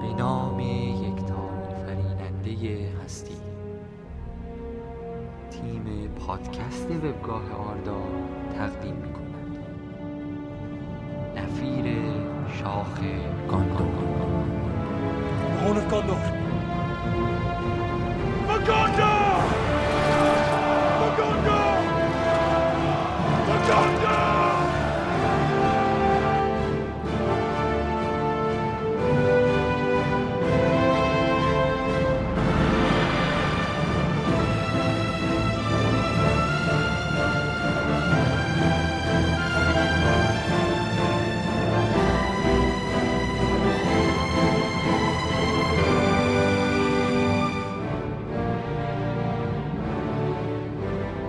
به نام یکتا آفریننده هستی. تیم پادکست وبگاه آردا تقدیم می کند نفیر شاخ گاندور Horn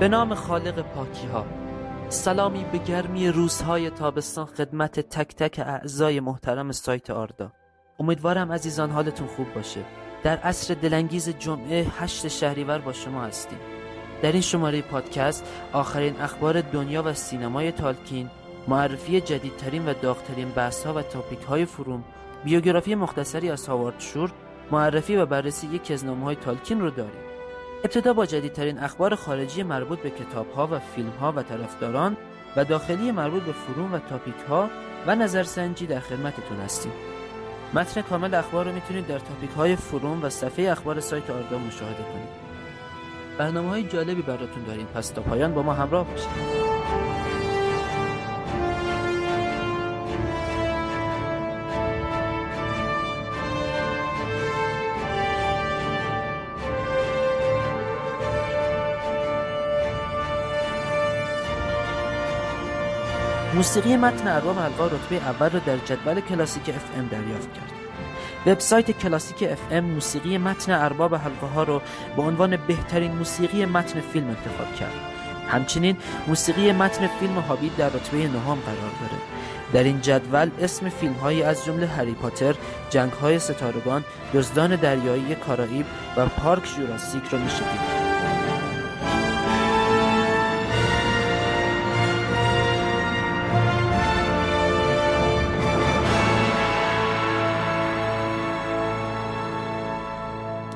به نام خالق پاکی ها سلامی به گرمی روزهای تابستان خدمت تک تک اعضای محترم سایت آردا. امیدوارم عزیزان حالتون خوب باشه. در عصر دلانگیز جمعه هشت شهریور با شما هستیم. در این شماره پادکست آخرین اخبار دنیا و سینمای تالکین معرفی جدیدترین و داغترین بحث ها و تاپیک های فروم بیوگرافی مختصری از هاوارد شور معرفی و بررسی یکی از نامه های تالکین رو داریم. ابتدا با جدیدترین اخبار خارجی مربوط به کتاب ها و فیلم ها و طرفداران و داخلی مربوط به فروم و تاپیک ها و نظرسنجی در خدمتتون هستیم. متن کامل اخبار رو می‌تونید در تاپیک های فروم و صفحه اخبار سایت آردا مشاهده کنید. برنامه های جالبی براتون داریم پس تا پایان با ما همراه باشید. موسیقی متن ارباب حلقه ها رتبه اول را در جدول کلاسیک اف ام دریافت کرد. وبسایت کلاسیک اف ام موسیقی متن ارباب حلقه ها را به عنوان بهترین موسیقی متن فیلم انتخاب کرد. همچنین موسیقی متن فیلم هابیت در رتبه نهم قرار داره. در این جدول اسم فیلم هایی از جمله هری پاتر، جنگ های ستارگان، دزدان دریایی کارائیب و پارک جوراسیک رو میشه دید.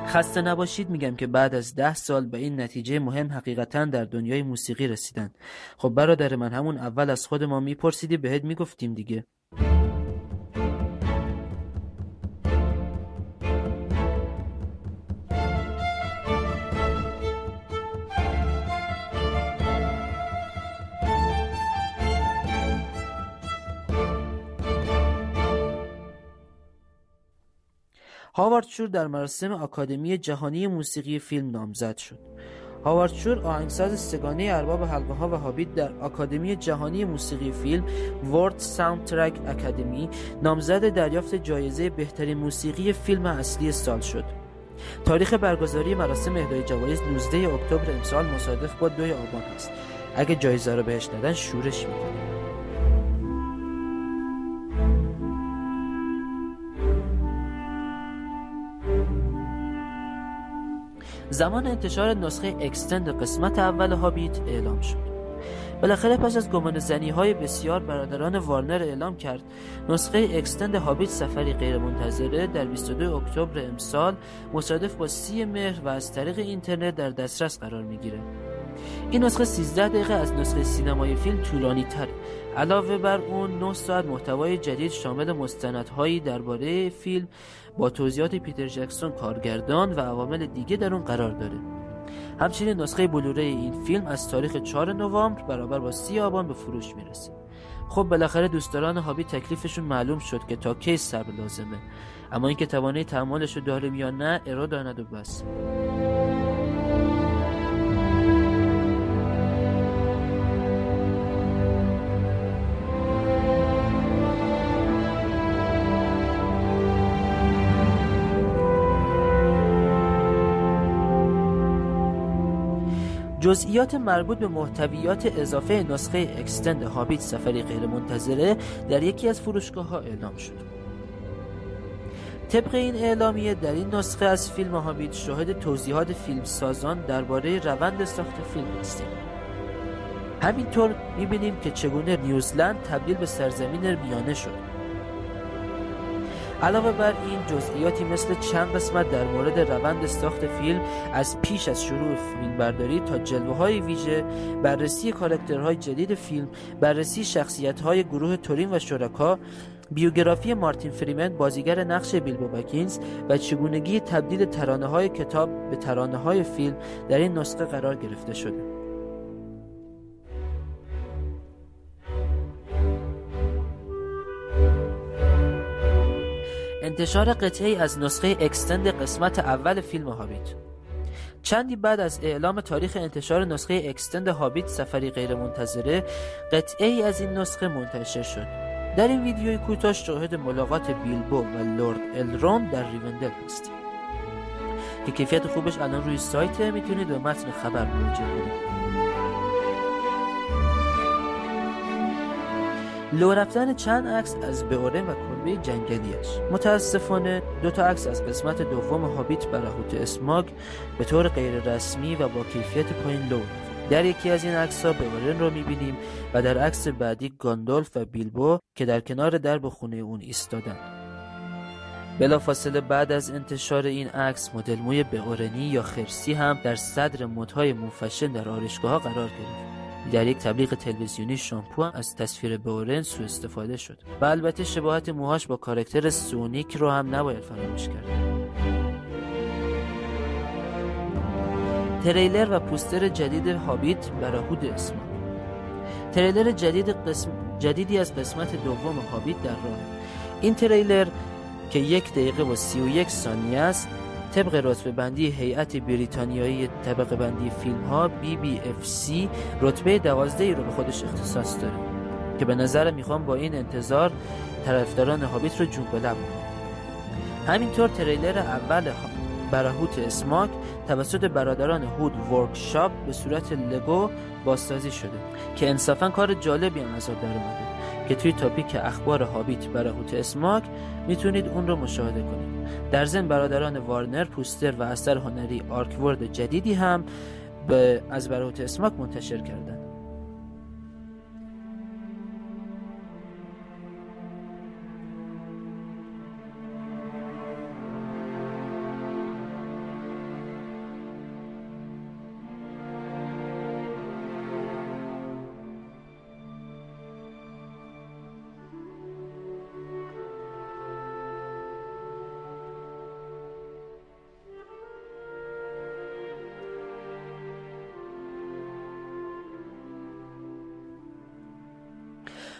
خسته نباشید میگم که بعد از ده سال به این نتیجه مهم حقیقتا در دنیای موسیقی رسیدن. خب برادر من همون اول از خود ما میپرسیدی بهت می‌گفتیم دیگه. هاوارد شور در مراسم آکادمی جهانی موسیقی فیلم نامزد شد. هاوارد شور آهنگساز سه‌گانه ارباب حلقه ها و هابیت در آکادمی جهانی موسیقی فیلم World Soundtrack Academy نامزد دریافت جایزه بهترین موسیقی فیلم اصلی سال شد. تاریخ برگزاری مراسم اهدای جوایز 19 اکتبر امسال مصادف با 2 آبان است. اگه جایزه رو بهش ندن شورش می‌کنیم. زمان انتشار نسخه اکستند قسمت اول هابیت اعلام شد. بالاخره پس از گمان زنی های بسیار برادران وارنر اعلام کرد نسخه اکستند هابیت سفری غیرمنتظره در 22 اکتبر امسال مصادف با سی مهر و از طریق اینترنت در دسترس قرار می‌گیره این نسخه 13 دقیقه از نسخه سینمای فیلم طولانی تر علاوه بر اون 9 ساعت محتوای جدید شامل مستندهایی درباره فیلم با توضیحات پیتر جکسون کارگردان و عوامل دیگه در اون قرار داره. همچنین نسخه بلوره این فیلم از تاریخ 4 نوامبر برابر با 30 آبان به فروش می‌رسه. خب بالاخره دوستداران هابی تکلیفشون معلوم شد که تا کی صبر لازمه. اما اینکه توانه تحملش رو داریم یا نه ارو داند و بس. جزئیات مربوط به محتویات اضافه نسخه اکستند هابیت سفری غیرمنتظره در یکی از فروشگاه ها اعلام شد. طبق این اعلامیه در این نسخه از فیلم هابیت شاهد توضیحات فیلم سازان درباره روند ساخت فیلم هستیم. همینطور می‌بینیم که چگونه نیوزلند تبدیل به سرزمین میانه شد. علاوه بر این جزئیاتی مثل چند قسمت در مورد روند ساخت فیلم از پیش از شروع فیلم برداری تا جلوه های ویژه بررسی کارکترهای جدید فیلم بررسی شخصیت های گروه تورین و شرکا بیوگرافی مارتین فریمن بازیگر نقش بیلبو بکینز و چگونگی تبدیل ترانه های کتاب به ترانه های فیلم در این نسخه قرار گرفته شده. انتشار قطعی از نسخه اکستند قسمت اول فیلم هابیت. چندی بعد از اعلام تاریخ انتشار نسخه اکستند هابیت سفری غیرمنتظره قطعی از این نسخه منتشر شد. در این ویدیوی کوتاه شاهد ملاقات بیلبو و لورد الرون در ریوندل هستیم که کیفیت خوبش الان روی سایت می‌تونید به متن خبر مراجعه کنید. لو رفتن چند عکس از بئورن و کلبه جنگلیش متاسفانه دو تا عکس از قسمت دوم هابیت برهوت اسماگ به طور غیر رسمی و با کیفیت پایین لو در یکی از این عکس ها بئورن رو می‌بینیم و در عکس بعدی گاندولف و بیلبو که در کنار درب خونه اون ایستادن. بلافاصله بعد از انتشار این عکس مدل موی بئورنی یا خرسی هم در صدر مدهای موفشن در آرشگاه قرار گرفت. در یک تبلیغ تلویزیونی شامپو از تصویر بورن سو استفاده شد و البته شباهت موهاش با کارکتر سونیک رو هم نباید فراموش کرد. تریلر و پوستر جدید هابیت براهود اسم تریلر جدید قسم جدیدی از قسمت دوم هابیت در راه. این تریلر که یک دقیقه و سی و یک ثانیه است طبق رتبه بندی هیئت بریتانیایی طبقه بندی فیلم ها BBC رتبه دوازده رو به خودش اختصاص داره که به نظر می‌خوام با این انتظار طرفداران هابیت رو جون به لب همینطور تریلر اول برهوت اسماک توسط Brotherhood Workshop به صورت لگو بازسازی شده که انصافا کار جالبی هم از در اومده. که توی تاپیک اخبار هابیت برهوت اسماک می‌تونید اون رو مشاهده کنید. در ضمن برادران وارنر پوستر و اثر هنری artwork جدیدی هم به از برات اسماک منتشر کردند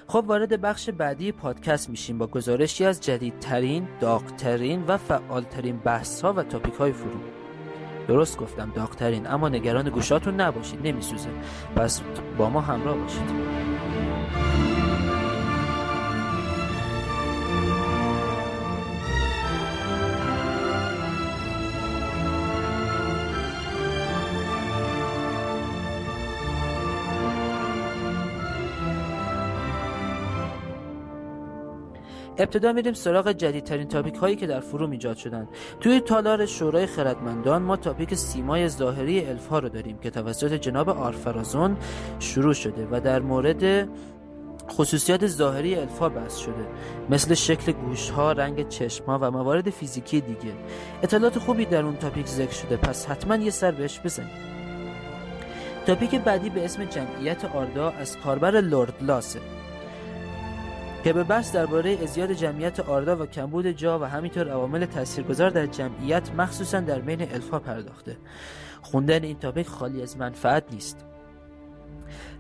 خب وارد بخش بعدی پادکست میشیم با گزارشی از جدیدترین، داغترین و فعالترین بحث ها و تاپیک های فرو درست گفتم داغترین اما نگران گوشاتون نباشید نمیسوزه. پس با ما همراه باشید. ابتدا میریم سراغ جدیدترین تاپیک هایی که در فروم ایجاد شدن. توی تالار شورای خردمندان ما تاپیک سیمای ظاهری الف رو داریم که توسط جناب آرفرازون شروع شده و در مورد خصوصیات ظاهری الفا بحث شده. مثل شکل گوش ها، رنگ چشم ها و موارد فیزیکی دیگه. اطلاعات خوبی در اون تاپیک ذکر شده. پس حتما یه سر بهش بزنید تاپیک بعدی به اسم جمعیت آردا از کاربر لورد لاسه. که به بحث درباره ازیاد جمعیت آردا و کمبود جا و همینطور عوامل تاثیرگذار در جمعیت مخصوصا در بین الفا پرداخته. خوندن این تاپیک خالی از منفعت نیست.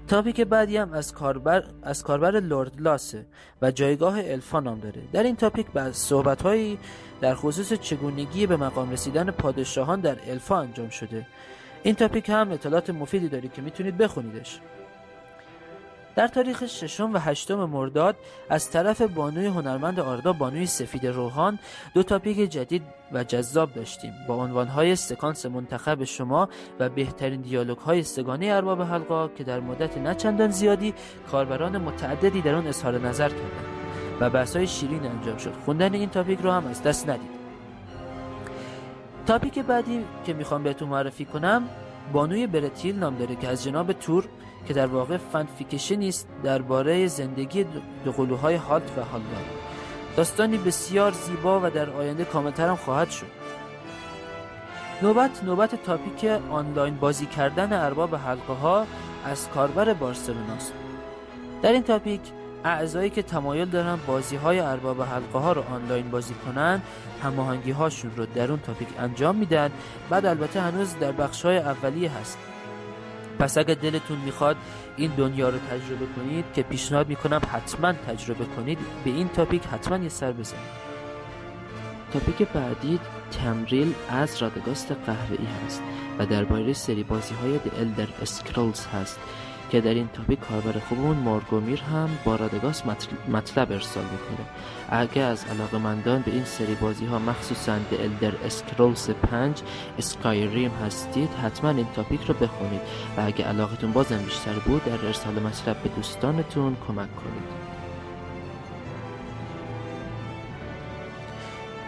تاپیک بعدی هم از کاربر از کاربر لورد لاسه و جایگاه الفا نام داره. در این تاپیک بعد صحبت هایی در خصوص چگونگی به مقام رسیدن پادشاهان در الفا انجام شده. این تاپیک هم اطلاعات مفیدی داری که می‌تونید بخونیدش. در تاریخ ششم و هشتم مرداد از طرف بانوی هنرمند آردا بانوی سفید روحان دو تاپیک جدید و جذاب داشتیم. با عنوانهای سکانس منتخب شما و بهترین دیالوگ های سگانه ارباب حلقا که در مدت نچندان زیادی کاربران متعددی در آن اظهار نظر کردند. و بحث های شیرین انجام شد. خوندن این تاپیک رو هم از دست ندید. تاپیک بعدی که می‌خوام بهتون معرفی کنم بانوی برتیل نام داره که از جناب تور که در واقع fan fictionی است درباره زندگی دوقلوهای هالت و هالدار داستانی بسیار زیبا و در آینده کاملتر هم خواهد شد. نوبت نوبت تاپیک آنلاین بازی کردن ارباب حلقه ها از کاربر بارسلوناست در این تاپیک اعضایی که تمایل دارن بازی های ارباب حلقه ها رو آنلاین بازی کنن هماهنگی هاشون رو در اون تاپیک انجام میدن. بعد البته هنوز در بخش های اولیه هست. پس اگر دلتون می‌خواد این دنیا رو تجربه کنید که پیشنهاد می‌کنم حتما تجربه کنید به این تاپیک حتما یه سر بزنید. تاپیک بعدی تمریل از رادگاست قهوه‌ای هست و درباره سری بازی های The Elder Scrolls هست. که در این تاپیک کاربر خوبمون مارگومیر هم با رادگاس مطلب ارسال می‌کنه. اگه از علاقمندان به این سری بازی ها مخصوصا The Elder Scrolls 5 اسکایریم هستید حتما این تاپیک رو بخونید. و اگه علاقتون بازم بیشتر بود در ارسال مطلب به دوستانتون کمک کنید.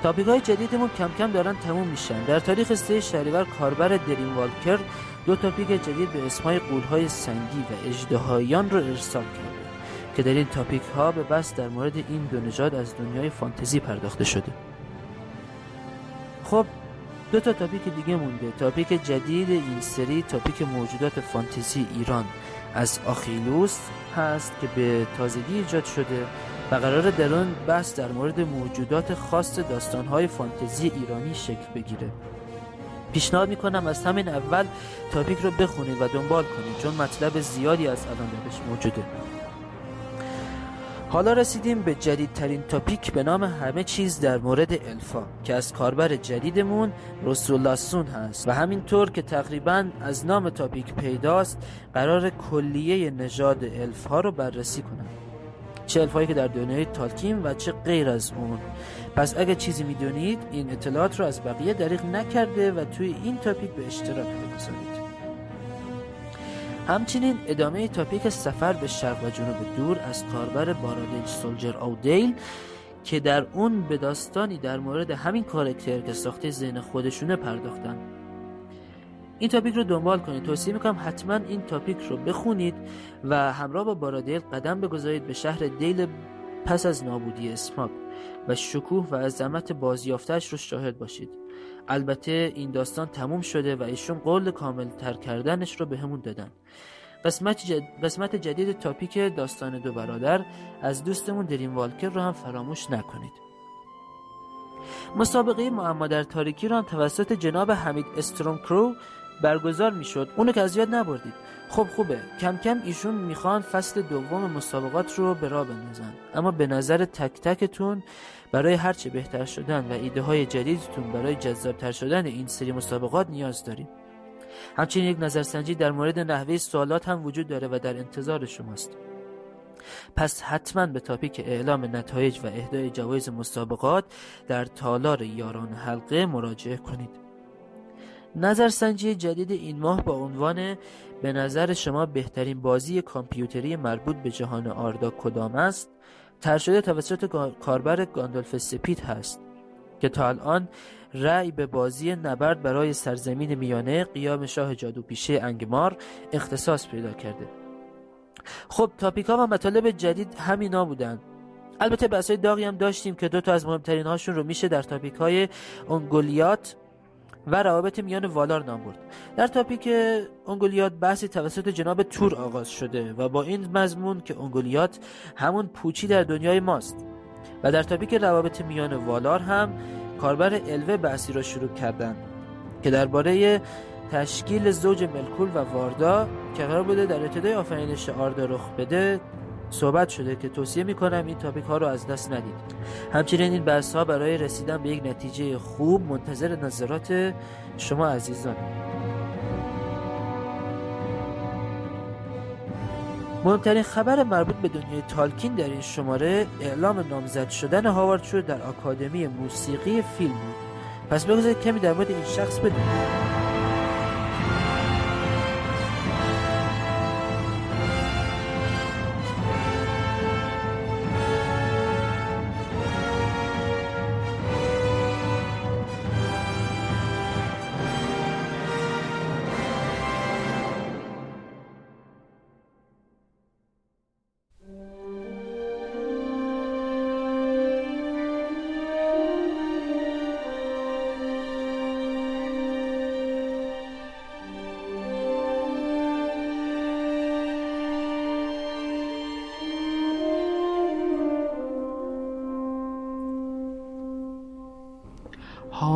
تاپیک های جدیدمون کم کم دارن تموم میشن. در تاریخ سه شهریور کاربر دریم والکر دو تاپیک جدید به اسمای قولهای سنگی و اجدهایان رو ارسال کرده که در این تاپیک ها به بحث در مورد این دو نژاد از دنیای فانتزی پرداخته شده. خب دو تا تاپیک دیگه مونده. تاپیک جدید این سری تاپیک موجودات فانتزی ایران. از آخیلوس هست که به تازگی ایجاد شده و قرار بحث در مورد موجودات خاص داستانهای فانتزی ایرانی شکل بگیره. پیشنهاد می‌کنم از همین اول تاپیک رو بخونید و دنبال کنید چون مطلب زیادی از الان درش موجوده. حالا رسیدیم به جدیدترین تاپیک به نام همه چیز در مورد الفا که از کاربر جدیدمون رسول لاسون هست. و همینطور که تقریبا از نام تاپیک پیداست قرار کلیه نژاد الفا رو بررسی کنم. چه الفایی که در دنیای تالکین و چه غیر از اون. پس اگر چیزی می‌دونید این اطلاعات رو از بقیه دریغ نکرده و توی این تاپیک به اشتراک بگذارید. همچنین ادامه تاپیک سفر به شرق و جنوب دور از کاربر بارادیل سولجر دیل که در اون به داستانی در مورد همین کارکتر که ساخته ذهن خودشونه پرداختن. این تاپیک رو دنبال کنید. توصیه می‌کنم حتما این تاپیک رو بخونید و همراه با بارادیل قدم بگذارید به شهر دیل پس از نابودی اسماک و شکوه و عظمت بازیافتش رو شاهد باشید. البته این داستان تموم شده و ایشون قول کامل تر کردنش رو به همون دادن. قسمت, جد... قسمت جدید تاپیک داستان دو برادر از دوستمون دریم والکر رو هم فراموش نکنید. مسابقه معما در تاریکی هم توسط جناب حمید استروم کرو برگزار می‌شد. اونو که از یاد نبردید. خب خوبه. کم کم ایشون می‌خوان فصل دوم مسابقات رو به راه بندازن. اما به نظر تک تکتون برای هرچه بهتر شدن و ایده های جدیدتون برای جذابتر شدن این سری مسابقات نیاز داریم همچنین یک نظرسنجی در مورد نحوه سوالات هم وجود داره و در انتظار شماست. پس حتما به تاپیک اعلام نتایج و اهدای جوایز مسابقات در تالار یاران حلقه مراجعه کنید. نظرسنجی جدید این ماه با عنوان به نظر شما بهترین بازی کامپیوتری مربوط به جهان آردا کدام است؟ تر شده توسط کاربر گاندالف سپید هست که تا الان رأی به بازی نبرد برای سرزمین میانه قیام شاه جادو پیشه انگمار اختصاص پیدا کرده. خب تاپیک ها و مطالب جدید همینا بودن. البته بحث داغی هم داشتیم که دو تا از مهمترین هاشون رو میشه در تاپیک های اونگولیات و روابط میان والار نام برد. در تاپیک اونگولیات بحثی توسط جناب تور آغاز شده و با این مضمون که اونگولیات همون پوچی در دنیای ماست. و در تاپیک روابط میان والار هم کاربر الوه بحثی را شروع کردن که درباره تشکیل زوج ملکول و واردا که قرار بوده در ابتدای آفرینش آردا رخ بده صحبت شده که توصیه می‌کنم این تاپیک ها رو از دست ندید. همچنین این بحث ها برای رسیدن به یک نتیجه خوب منتظر نظرات شما عزیزان. مهمترین خبر مربوط به دنیای تالکین در این شماره اعلام نامزد شدن هاوارد شد در آکادمی موسیقی فیلم بود. پس بگذارید کمی در مورد این شخص بدونید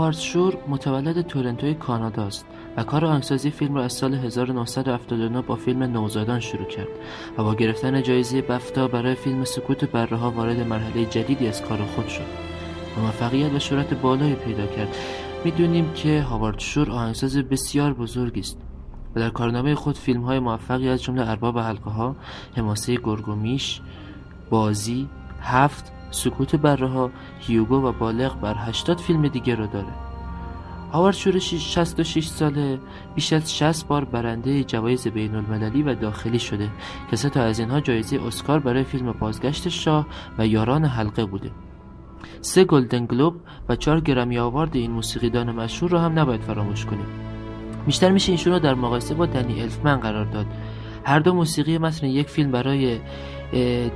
هاوارد شور متولد تورنتوی کانادا است و کار آهنگسازی فیلم را از سال 1979 با فیلم نوزادان شروع کرد و با گرفتن جایزه بفتا برای فیلم سکوت بره ها وارد مرحله جدیدی از کار خود شد. موفقیت و شهرت بالایی پیدا کرد. می‌دونیم که هاوارد شور آهنگساز بسیار بزرگی است و در کارنامه خود فیلم های موفقی از جمله ارباب حلقه ها، حماسه گرگومیش، بازی، هفت، سکوت بره ها، هیوگو و بالغ بر 80 فیلم دیگه رو داره. هاوارد شور 66 ساله بیش از 60 بار برنده جوایز بین المللی و داخلی شده که سه تا از اینها جایزه اسکار برای فیلم بازگشت شاه و یاران حلقه بوده. سه گلدن گلوب و چهار گرمی آوارد این موسیقیدان مشهور رو هم نباید فراموش کنیم. بیشتر میشه اینشون رو در مقایسه با دنی الفمن قرار داد هر دو موسیقی متن یک فیلم برای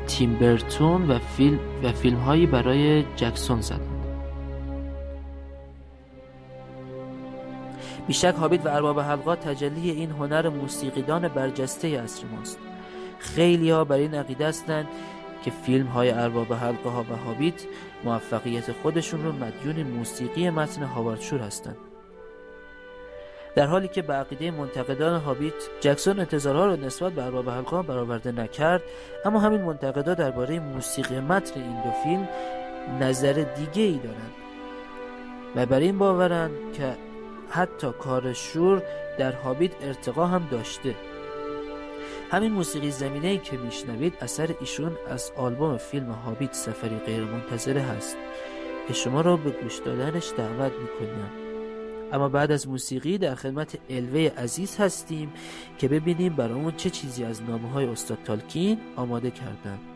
تیم برتون و فیلم و فیلم هایی برای جکسون زدند بیشک هابیت و ارباب حلقات تجلی این هنر موسیقیدان برجسته عصر ماست. خیلی ها بر این عقیده هستند که فیلم های ارباب حلقه ها و هابیت موفقیت خودشون رو مدیون موسیقی متن هاوارد شور هستند. در حالی که به عقیده منتقدان هابیت جکسون انتظارها را نسبت به ارباب حلقه برآورده نکرد اما همین منتقدان درباره موسیقی متن این دو فیلم نظر دیگه ای دارند و بر این باورند که حتی کار شور در هابیت ارتقا هم داشته. همین موسیقی زمینه ای که میشنوید اثر ایشون از آلبوم فیلم هابیت سفری غیر منتظره هست. که شما را به گوش دادنش دعوت می‌کنم. اما بعد از موسیقی در خدمت الوه عزیز هستیم که ببینیم برامون چه چیزی از نامه های استاد تالکین آماده کردن.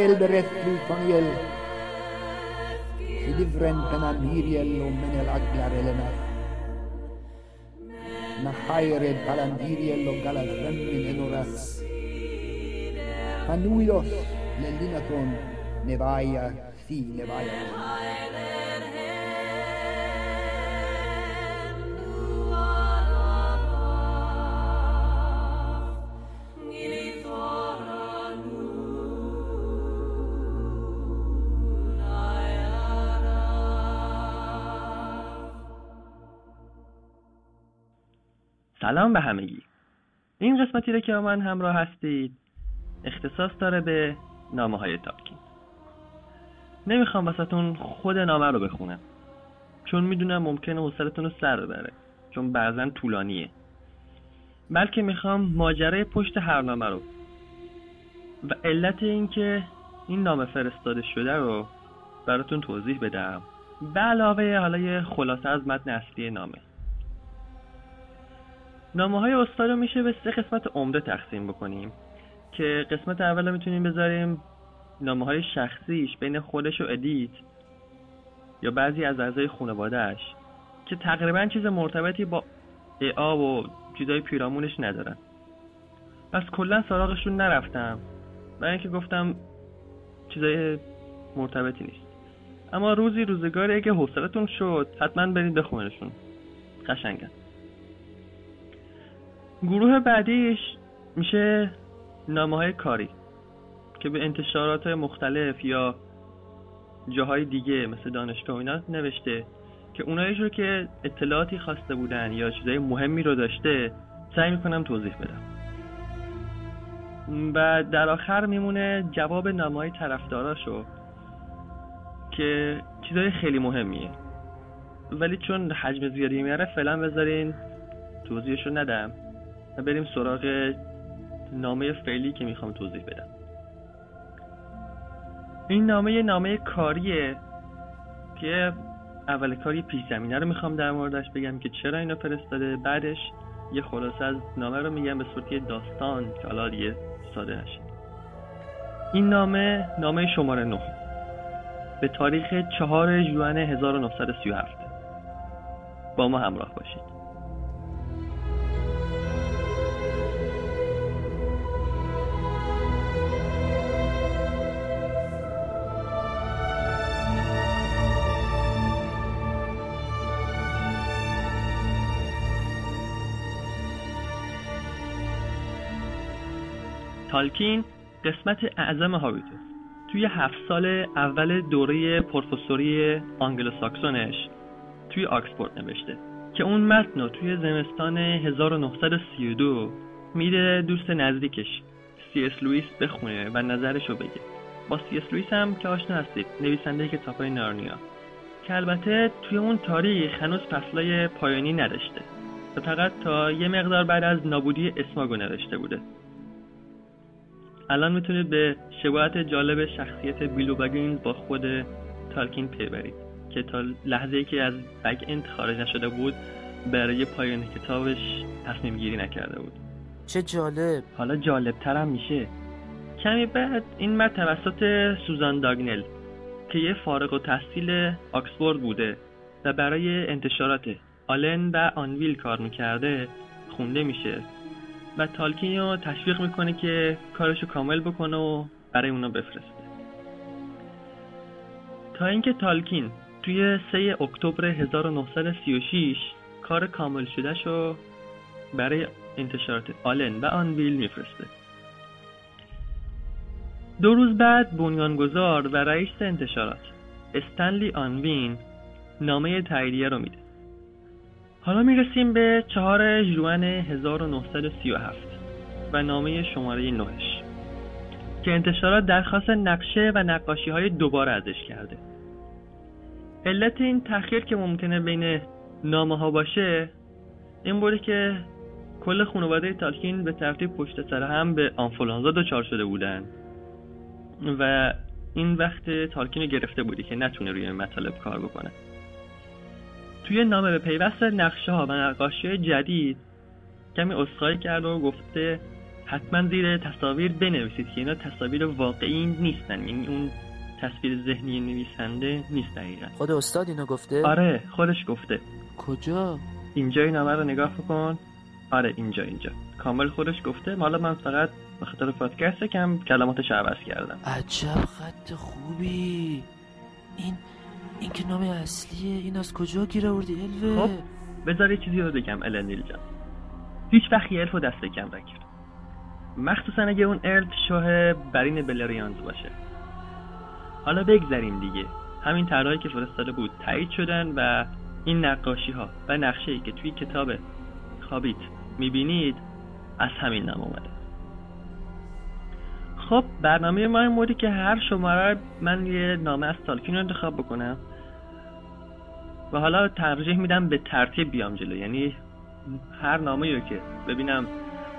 el berättelse från Hjälp. Sidifräntarna Miriel och Menel Aglar Elena. Nahaire Palandiriel och Galadremmin Enoras. Panuilos Lelinaton Nevaia Si Nevaia. سلام به همگی. این قسمتی رو که من همراه هستید اختصاص داره به نامه های تالکین. نمی‌خوام واسهتون خود نامه رو بخونم چون می‌دونم ممکنه حوصلتون رو سر ببره چون بعضا طولانیه. بلکه می‌خوام ماجرای پشت هر نامه رو و علت اینکه این نامه فرستاده شده رو براتون توضیح بدم. به علاوه حالا یه خلاصه از متن اصلی نامه. نامه های استاد رو میشه به سه قسمت عمده تقسیم بکنیم که قسمت اول رو می‌تونیم بذاریم نامه های شخصیش بین خودش و ادیت یا بعضی از اعضای خانوادهش که تقریبا چیز مرتبطی با اعا و چیزای پیرامونش ندارن. پس کلا سراغشون نرفتم. و اینکه گفتم چیزای مرتبطی نیست. اما روزی روزگاری اگه حوصلتون شد حتما برید بخونشون قشنگن گروه بعدیش میشه نامه های کاری که به انتشارات مختلف یا جاهای دیگه مثل دانشگاه اینا نوشته که اونایش رو که اطلاعاتی خواسته بودن یا چیزای مهمی رو داشته سعی می‌کنم توضیح بدم. و در آخر میمونه جواب نامه های طرفداراشو که چیزای خیلی مهمیه. ولی چون حجم زیادی میاره فعلا بذارین توضیحشو ندم. و بریم سراغ نامه فعلی که می‌خوام توضیح بدم. این نامه نامه کاریه که اول کاری پیش زمینه رو می‌خوام در موردش بگم که چرا اینو فرستاده. بعدش یه خلاصه از نامه رو میگم به صورت داستان که حالا دیگه ساده نشید این نامه نامه شماره 9 به تاریخ 4 جوان 1937 با ما همراه باشید. تالکین قسمت اعظم هابیتوس. توی هفت سال اول دوره پروفسوری آنگلوساکسونش توی آکسفورد نوشته که اون متن رو توی زمستان 1932 میده دوست نزدیکش سی اس لوئیس بخونه و نظرش رو بگه. با سی اس لوئیس هم که آشنا هستید نویسنده کتابای نارنیا. که البته توی اون تاریخ هنوز فصلای پایانی نداشته. و فقط تا یه مقدار بعد از نابودی اسماگو نوشته بوده. الان می‌تونید به شباهت جالب شخصیت بیلو بگینز با خود تالکین پی برید که تا لحظه ای که از بگ انت خارج نشده بود برای پایان کتابش تصمیم گیری نکرده بود. چه جالب. حالا جالب ترم میشه. کمی بعد این مرد توسط سوزان داگنل که یه فارغ و تحصیل آکسفورد بوده و برای انتشارات آلن و آنویل کار می‌کرده خونده میشه. و تالکین رو تشویق می‌کنه که کارشو کامل بکنه و برای اونا بفرسته. تا اینکه تالکین توی 3 اکتبر 1936 کار کامل شده شو برای انتشارات آلن و آنویل میفرسته. دو روز بعد بنیانگذار و رئیس انتشارات استنلی آنوین نامه تاییدیه رو میده. حالا می‌رسیم به چهار جوان 1937 و نامه شماره نوهش که انتشارات درخواست نقشه و نقاشی های دوباره ازش کرده. علت این تأخیر که ممکنه بین نامه ها باشه این بوده که کل خانواده تالکین به ترتیب پشت سر هم به آنفولانزا دچار شده بودن و این وقت تالکین گرفته بودی که نتونه روی مطالب کار بکنه. توی نامه به پیوست نقشه ها و نقاشی جدید کمی اصخایی کرد و گفته حتما زیر تصاویر بنویسید که اینا تصاویر واقعی نیستن. یعنی اون تصویر ذهنی نویسنده نیست دقیقا. خود استاد اینو گفته؟ آره خودش گفته. کجا؟ اینجا این نامه رو نگاه بکن. آره اینجا اینجا. کامل خودش گفته. حالا من فقط به خاطر پادکست کم کلماتش عوض کردم. عجب خط خوبی. این این که نام اصلیه این از کجا گیر آوردی الوه؟ خب بذار یه چیزی رو بگم النیل جان. هیچ وقت یه الف دست کم نگیر مخصوصا اگه اون ارد شاه برین بلریانز باشه. حالا بگذریم دیگه. همین طرحهایی که فرستاده بود تایید شدن و این نقاشی ها و نقشه ای که توی کتاب خابیت می‌بینید از همین نام اومده. خب برنامه ما این مودی که هر شماره من یه نامه از تالکین رو انتخاب بکنم. و حالا ترجیح میدم به ترتیب بیام جلو. یعنی هر نامه رو که ببینم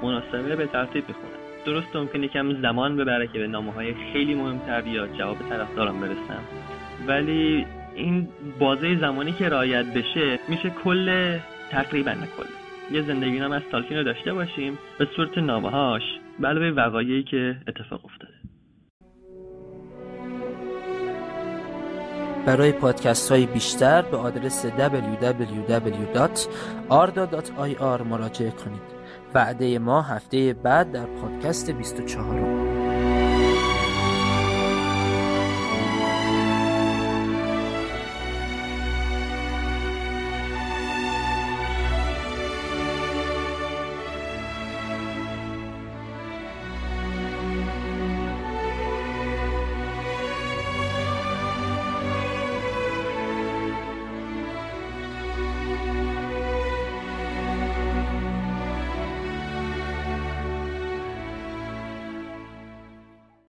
مناسبه به ترتیب می‌خونم. درست ممکنه کم زمان ببره که به نامه های خیلی مهمتر یا جواب طرفدارم برسم. ولی این بازه زمانی که رعایت بشه میشه کل تقریبا کل. یه زندگی نام از تالکین رو داشته باشیم به صورت نامه هاش علاوه وقایعی که اتفاق افتاده. برای پادکست های بیشتر به آدرس www.arda.ir مراجعه کنید. وعده ما هفته بعد در پادکست 24